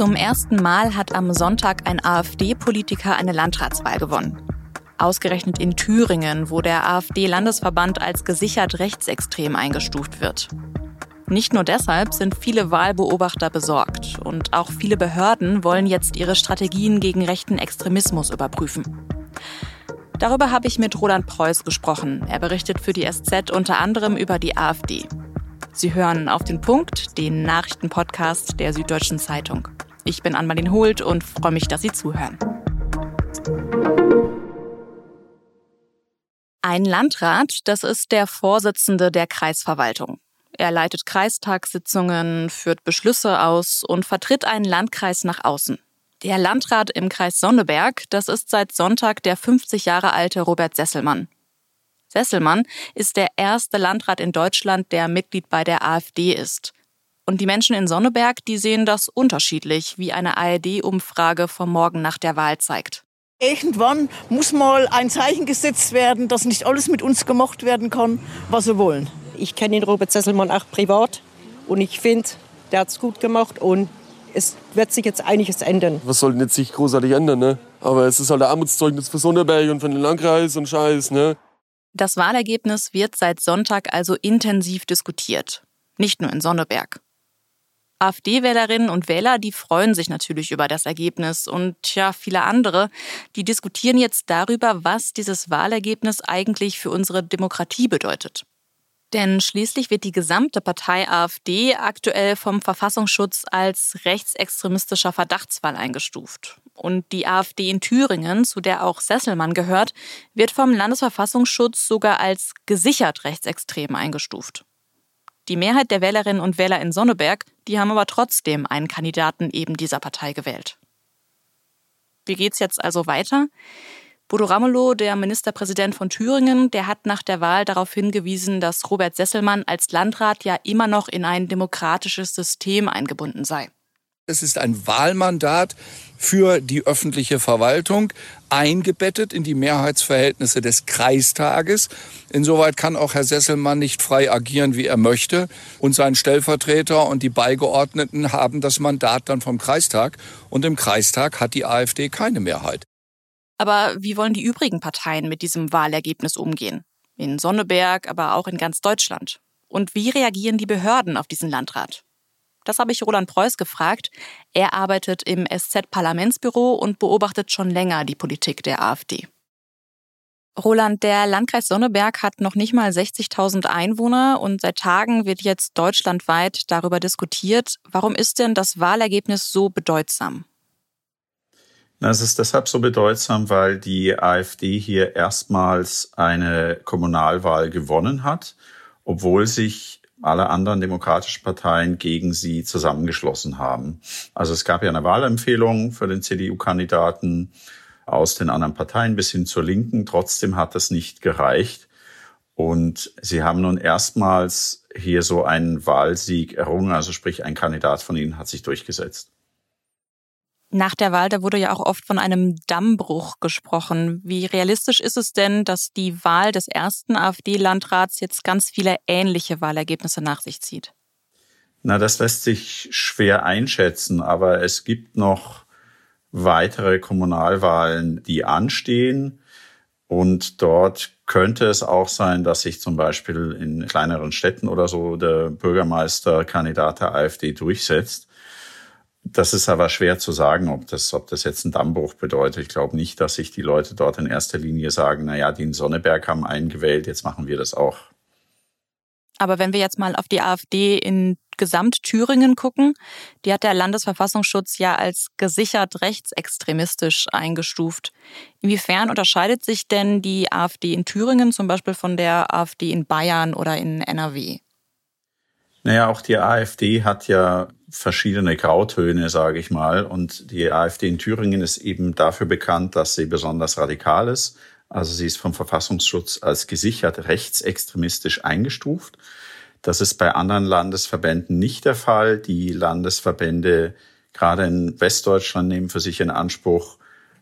Zum ersten Mal hat am Sonntag ein AfD-Politiker eine Landratswahl gewonnen. Ausgerechnet in Thüringen, wo der AfD-Landesverband als gesichert rechtsextrem eingestuft wird. Nicht nur deshalb sind viele Wahlbeobachter besorgt und auch viele Behörden wollen jetzt ihre Strategien gegen rechten Extremismus überprüfen. Darüber habe ich mit Roland Preuß gesprochen. Er berichtet für die SZ unter anderem über die AfD. Sie hören auf den Punkt, den Nachrichtenpodcast der Süddeutschen Zeitung. Ich bin Anmalin Holt und freue mich, dass Sie zuhören. Ein Landrat, das ist der Vorsitzende der Kreisverwaltung. Er leitet Kreistagssitzungen, führt Beschlüsse aus und vertritt einen Landkreis nach außen. Der Landrat im Kreis Sonneberg, das ist seit Sonntag der 50 Jahre alte Robert Sesselmann. Sesselmann ist der erste Landrat in Deutschland, der Mitglied bei der AfD ist. Und die Menschen in Sonneberg, die sehen das unterschiedlich, wie eine ARD-Umfrage vom Morgen nach der Wahl zeigt. Irgendwann muss mal ein Zeichen gesetzt werden, dass nicht alles mit uns gemocht werden kann, was wir wollen. Ich kenne den Robert Sesselmann auch privat und ich finde, der hat es gut gemacht und es wird sich jetzt einiges ändern. Was soll denn jetzt sich großartig ändern, ne? Aber es ist halt ein Armutszeugnis für Sonderberg und für den Landkreis und Scheiß, ne? Das Wahlergebnis wird seit Sonntag also intensiv diskutiert. Nicht nur in Sonneberg. AfD-Wählerinnen und Wähler, die freuen sich natürlich über das Ergebnis. Und ja, viele andere, die diskutieren jetzt darüber, was dieses Wahlergebnis eigentlich für unsere Demokratie bedeutet. Denn schließlich wird die gesamte Partei AfD aktuell vom Verfassungsschutz als rechtsextremistischer Verdachtsfall eingestuft. Und die AfD in Thüringen, zu der auch Sesselmann gehört, wird vom Landesverfassungsschutz sogar als gesichert rechtsextrem eingestuft. Die Mehrheit der Wählerinnen und Wähler in Sonneberg, die haben aber trotzdem einen Kandidaten eben dieser Partei gewählt. Wie geht's jetzt also weiter? Bodo Ramelow, der Ministerpräsident von Thüringen, der hat nach der Wahl darauf hingewiesen, dass Robert Sesselmann als Landrat ja immer noch in ein demokratisches System eingebunden sei. Es ist ein Wahlmandat für die öffentliche Verwaltung, eingebettet in die Mehrheitsverhältnisse des Kreistages. Insoweit kann auch Herr Sesselmann nicht frei agieren, wie er möchte. Und sein Stellvertreter und die Beigeordneten haben das Mandat dann vom Kreistag. Und im Kreistag hat die AfD keine Mehrheit. Aber wie wollen die übrigen Parteien mit diesem Wahlergebnis umgehen? In Sonneberg, aber auch in ganz Deutschland. Und wie reagieren die Behörden auf diesen Landrat? Das habe ich Roland Preuß gefragt. Er arbeitet im SZ-Parlamentsbüro und beobachtet schon länger die Politik der AfD. Roland, der Landkreis Sonneberg hat noch nicht mal 60.000 Einwohner und seit Tagen wird jetzt deutschlandweit darüber diskutiert. Warum ist denn das Wahlergebnis so bedeutsam? Es ist deshalb so bedeutsam, weil die AfD hier erstmals eine Kommunalwahl gewonnen hat, obwohl sich alle anderen demokratischen Parteien gegen sie zusammengeschlossen haben. Also es gab ja eine Wahlempfehlung für den CDU-Kandidaten aus den anderen Parteien bis hin zur Linken. Trotzdem hat das nicht gereicht. Und sie haben nun erstmals hier so einen Wahlsieg errungen, also sprich ein Kandidat von ihnen hat sich durchgesetzt. Nach der Wahl, da wurde ja auch oft von einem Dammbruch gesprochen. Wie realistisch ist es denn, dass die Wahl des ersten AfD-Landrats jetzt ganz viele ähnliche Wahlergebnisse nach sich zieht? Na, das lässt sich schwer einschätzen, aber es gibt noch weitere Kommunalwahlen, die anstehen. Und dort könnte es auch sein, dass sich zum Beispiel in kleineren Städten oder so der Bürgermeisterkandidat der AfD durchsetzt. Das ist aber schwer zu sagen, ob das, ob das jetzt ein Dammbruch bedeutet. Ich glaube nicht, dass sich die Leute dort in erster Linie sagen, na ja, die in Sonneberg haben einen gewählt, jetzt machen wir das auch. Aber wenn wir jetzt mal auf die AfD in Gesamt-Thüringen gucken, die hat der Landesverfassungsschutz ja als gesichert rechtsextremistisch eingestuft. Inwiefern unterscheidet sich denn die AfD in Thüringen zum Beispiel von der AfD in Bayern oder in NRW? Naja, auch die AfD hat ja verschiedene Grautöne, sage ich mal. Und die AfD in Thüringen ist eben dafür bekannt, dass sie besonders radikal ist. Also sie ist vom Verfassungsschutz als gesichert rechtsextremistisch eingestuft. Das ist bei anderen Landesverbänden nicht der Fall. Die Landesverbände, gerade in Westdeutschland, nehmen für sich in Anspruch,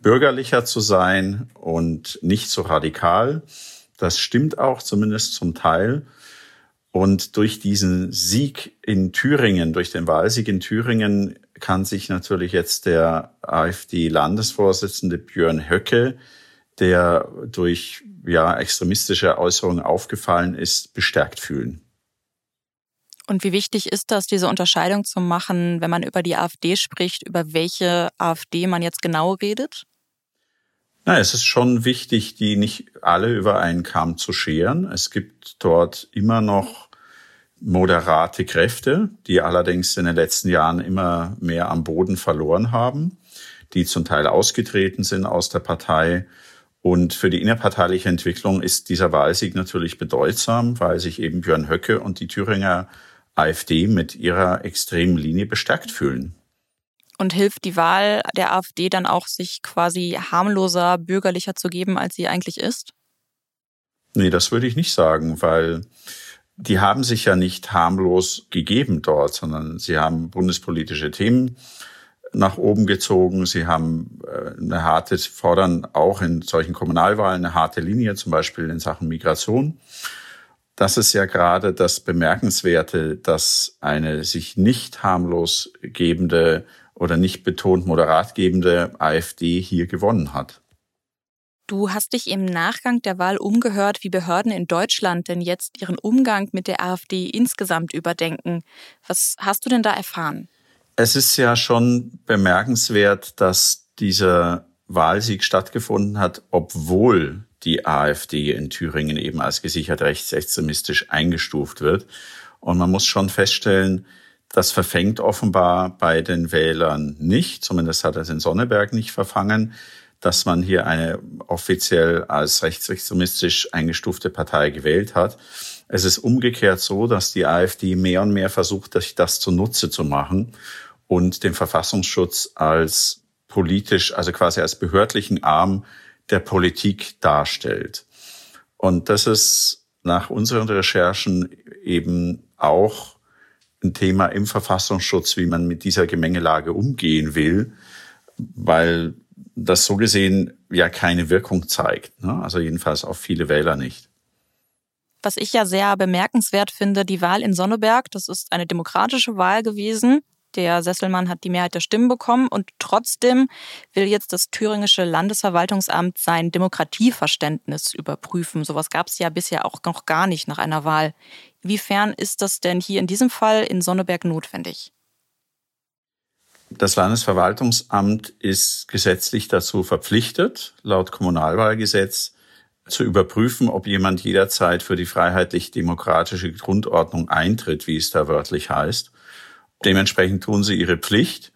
bürgerlicher zu sein und nicht so radikal. Das stimmt auch zumindest zum Teil. Und durch diesen Sieg in Thüringen, durch den Wahlsieg in Thüringen, kann sich natürlich jetzt der AfD-Landesvorsitzende Björn Höcke, der durch ja, extremistische Äußerungen aufgefallen ist, bestärkt fühlen. Und wie wichtig ist das, diese Unterscheidung zu machen, wenn man über die AfD spricht, über welche AfD man jetzt genau redet? Na, es ist schon wichtig, die nicht alle über einen Kamm zu scheren. Es gibt dort immer noch moderate Kräfte, die allerdings in den letzten Jahren immer mehr am Boden verloren haben, die zum Teil ausgetreten sind aus der Partei. Und für die innerparteiliche Entwicklung ist dieser Wahlsieg natürlich bedeutsam, weil sich eben Björn Höcke und die Thüringer AfD mit ihrer extremen Linie bestärkt fühlen. Und hilft die Wahl der AfD dann auch, sich quasi harmloser, bürgerlicher zu geben, als sie eigentlich ist? Nee, das würde ich nicht sagen, weil die haben sich ja nicht harmlos gegeben dort, sondern sie haben bundespolitische Themen nach oben gezogen. Sie haben äh, eine harte, fordern auch in solchen Kommunalwahlen eine harte Linie, zum Beispiel in Sachen Migration. Das ist ja gerade das Bemerkenswerte, dass eine sich nicht harmlos gebende oder nicht betont moderat gebende AfD hier gewonnen hat. Du hast dich im Nachgang der Wahl umgehört, wie Behörden in Deutschland denn jetzt ihren Umgang mit der AfD insgesamt überdenken. Was hast du denn da erfahren? Es ist ja schon bemerkenswert, dass dieser Wahlsieg stattgefunden hat, obwohl die AfD in Thüringen eben als gesichert rechtsextremistisch eingestuft wird. Und man muss schon feststellen, das verfängt offenbar bei den Wählern nicht, zumindest hat es in Sonneberg nicht verfangen dass man hier eine offiziell als rechtsextremistisch eingestufte Partei gewählt hat. Es ist umgekehrt so, dass die AfD mehr und mehr versucht, sich das zunutze zu machen und den Verfassungsschutz als politisch, also quasi als behördlichen Arm der Politik darstellt. Und das ist nach unseren Recherchen eben auch ein Thema im Verfassungsschutz, wie man mit dieser Gemengelage umgehen will, weil das so gesehen ja keine Wirkung zeigt. Ne? Also jedenfalls auf viele Wähler nicht. Was ich ja sehr bemerkenswert finde, die Wahl in Sonneberg, das ist eine demokratische Wahl gewesen. Der Sesselmann hat die Mehrheit der Stimmen bekommen und trotzdem will jetzt das thüringische Landesverwaltungsamt sein Demokratieverständnis überprüfen. Sowas gab es ja bisher auch noch gar nicht nach einer Wahl. Inwiefern ist das denn hier in diesem Fall in Sonneberg notwendig? Das Landesverwaltungsamt ist gesetzlich dazu verpflichtet, laut Kommunalwahlgesetz zu überprüfen, ob jemand jederzeit für die freiheitlich-demokratische Grundordnung eintritt, wie es da wörtlich heißt. Dementsprechend tun sie ihre Pflicht.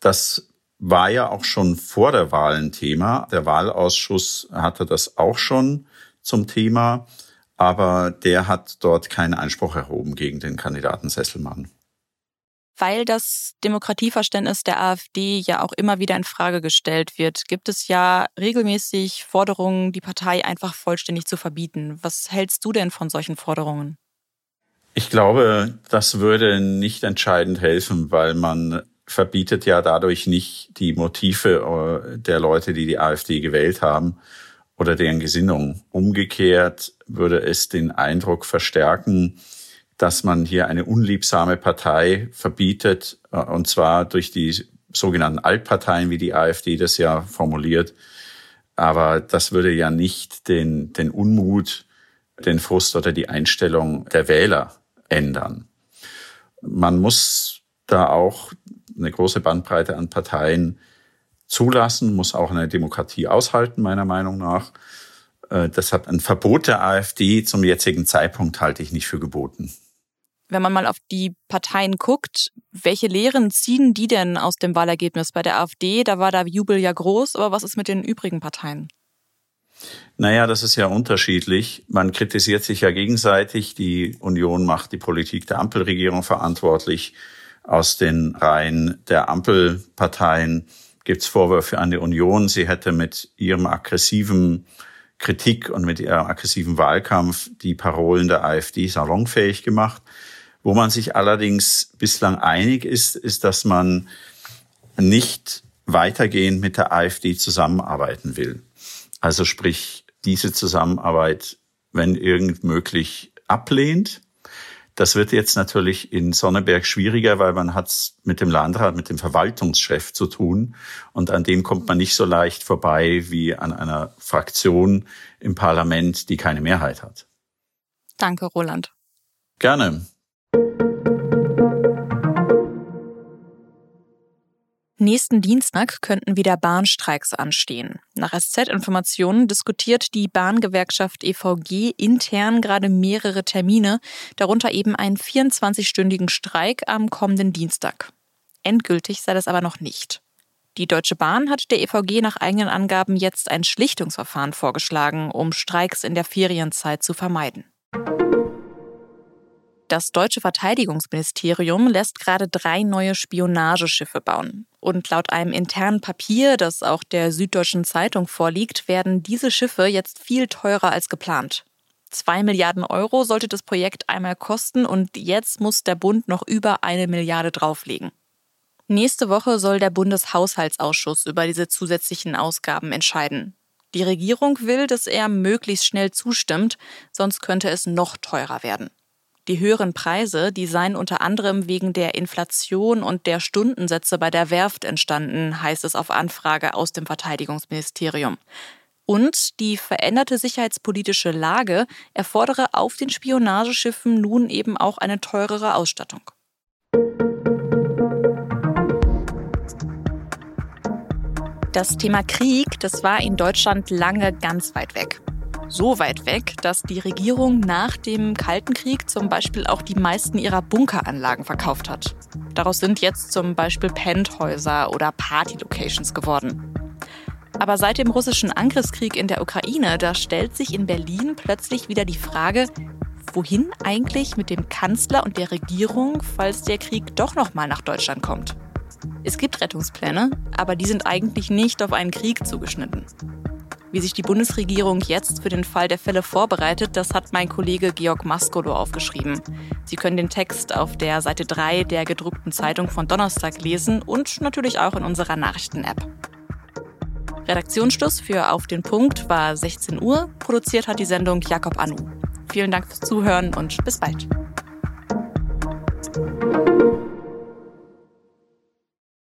Das war ja auch schon vor der Wahl ein Thema. Der Wahlausschuss hatte das auch schon zum Thema, aber der hat dort keinen Einspruch erhoben gegen den Kandidaten Sesselmann weil das Demokratieverständnis der AfD ja auch immer wieder in Frage gestellt wird, gibt es ja regelmäßig Forderungen, die Partei einfach vollständig zu verbieten. Was hältst du denn von solchen Forderungen? Ich glaube, das würde nicht entscheidend helfen, weil man verbietet ja dadurch nicht die Motive äh, der Leute, die die AfD gewählt haben oder deren Gesinnung. Umgekehrt würde es den Eindruck verstärken, dass man hier eine unliebsame Partei verbietet, äh, und zwar durch die sogenannten Altparteien, wie die AfD das ja formuliert. Aber das würde ja nicht den, den Unmut, den Frust oder die Einstellung der Wähler ändern. Man muss da auch eine große Bandbreite an Parteien zulassen, muss auch eine Demokratie aushalten, meiner Meinung nach. Äh, deshalb ein Verbot der AfD zum jetzigen Zeitpunkt halte ich nicht für geboten wenn man mal auf die Parteien guckt, welche Lehren ziehen die denn aus dem Wahlergebnis? Bei der AfD, da war der Jubel ja groß, aber was ist mit den übrigen Parteien? Naja, das ist ja unterschiedlich. Man kritisiert sich ja gegenseitig. Die Union macht die Politik der Ampelregierung verantwortlich. Aus den Reihen der Ampelparteien gibt es Vorwürfe an die Union. Sie hätte mit ihrem aggressiven Kritik und mit ihrem aggressiven Wahlkampf die Parolen der AfD salonfähig gemacht. Wo man sich allerdings bislang einig ist, ist, dass man nicht weitergehend mit der AfD zusammenarbeiten will. Also sprich, diese Zusammenarbeit, wenn irgend möglich, ablehnt. Das wird jetzt natürlich in Sonneberg schwieriger, weil man hat es mit dem Landrat, mit dem Verwaltungschef zu tun. Und an dem kommt man nicht so leicht vorbei wie an einer Fraktion im Parlament, die keine Mehrheit hat. Danke, Roland. Gerne. Nächsten Dienstag könnten wieder Bahnstreiks anstehen. Nach SZ-Informationen diskutiert die Bahngewerkschaft EVG intern gerade mehrere Termine, darunter eben einen 24-stündigen Streik am kommenden Dienstag. Endgültig sei das aber noch nicht. Die Deutsche Bahn hat der EVG nach eigenen Angaben jetzt ein Schlichtungsverfahren vorgeschlagen, um Streiks in der Ferienzeit zu vermeiden. Das deutsche Verteidigungsministerium lässt gerade drei neue Spionageschiffe bauen. Und laut einem internen Papier, das auch der Süddeutschen Zeitung vorliegt, werden diese Schiffe jetzt viel teurer als geplant. Zwei Milliarden Euro sollte das Projekt einmal kosten und jetzt muss der Bund noch über eine Milliarde drauflegen. Nächste Woche soll der Bundeshaushaltsausschuss über diese zusätzlichen Ausgaben entscheiden. Die Regierung will, dass er möglichst schnell zustimmt, sonst könnte es noch teurer werden. Die höheren Preise, die seien unter anderem wegen der Inflation und der Stundensätze bei der Werft entstanden, heißt es auf Anfrage aus dem Verteidigungsministerium. Und die veränderte sicherheitspolitische Lage erfordere auf den Spionageschiffen nun eben auch eine teurere Ausstattung. Das Thema Krieg, das war in Deutschland lange ganz weit weg so weit weg, dass die Regierung nach dem Kalten Krieg zum Beispiel auch die meisten ihrer Bunkeranlagen verkauft hat. Daraus sind jetzt zum Beispiel Penthäuser oder Party-Locations geworden. Aber seit dem russischen Angriffskrieg in der Ukraine, da stellt sich in Berlin plötzlich wieder die Frage, wohin eigentlich mit dem Kanzler und der Regierung, falls der Krieg doch noch mal nach Deutschland kommt. Es gibt Rettungspläne, aber die sind eigentlich nicht auf einen Krieg zugeschnitten. Wie sich die Bundesregierung jetzt für den Fall der Fälle vorbereitet, das hat mein Kollege Georg Maskolo aufgeschrieben. Sie können den Text auf der Seite 3 der gedruckten Zeitung von Donnerstag lesen und natürlich auch in unserer Nachrichten-App. Redaktionsschluss für Auf den Punkt war 16 Uhr. Produziert hat die Sendung Jakob Anu. Vielen Dank fürs Zuhören und bis bald.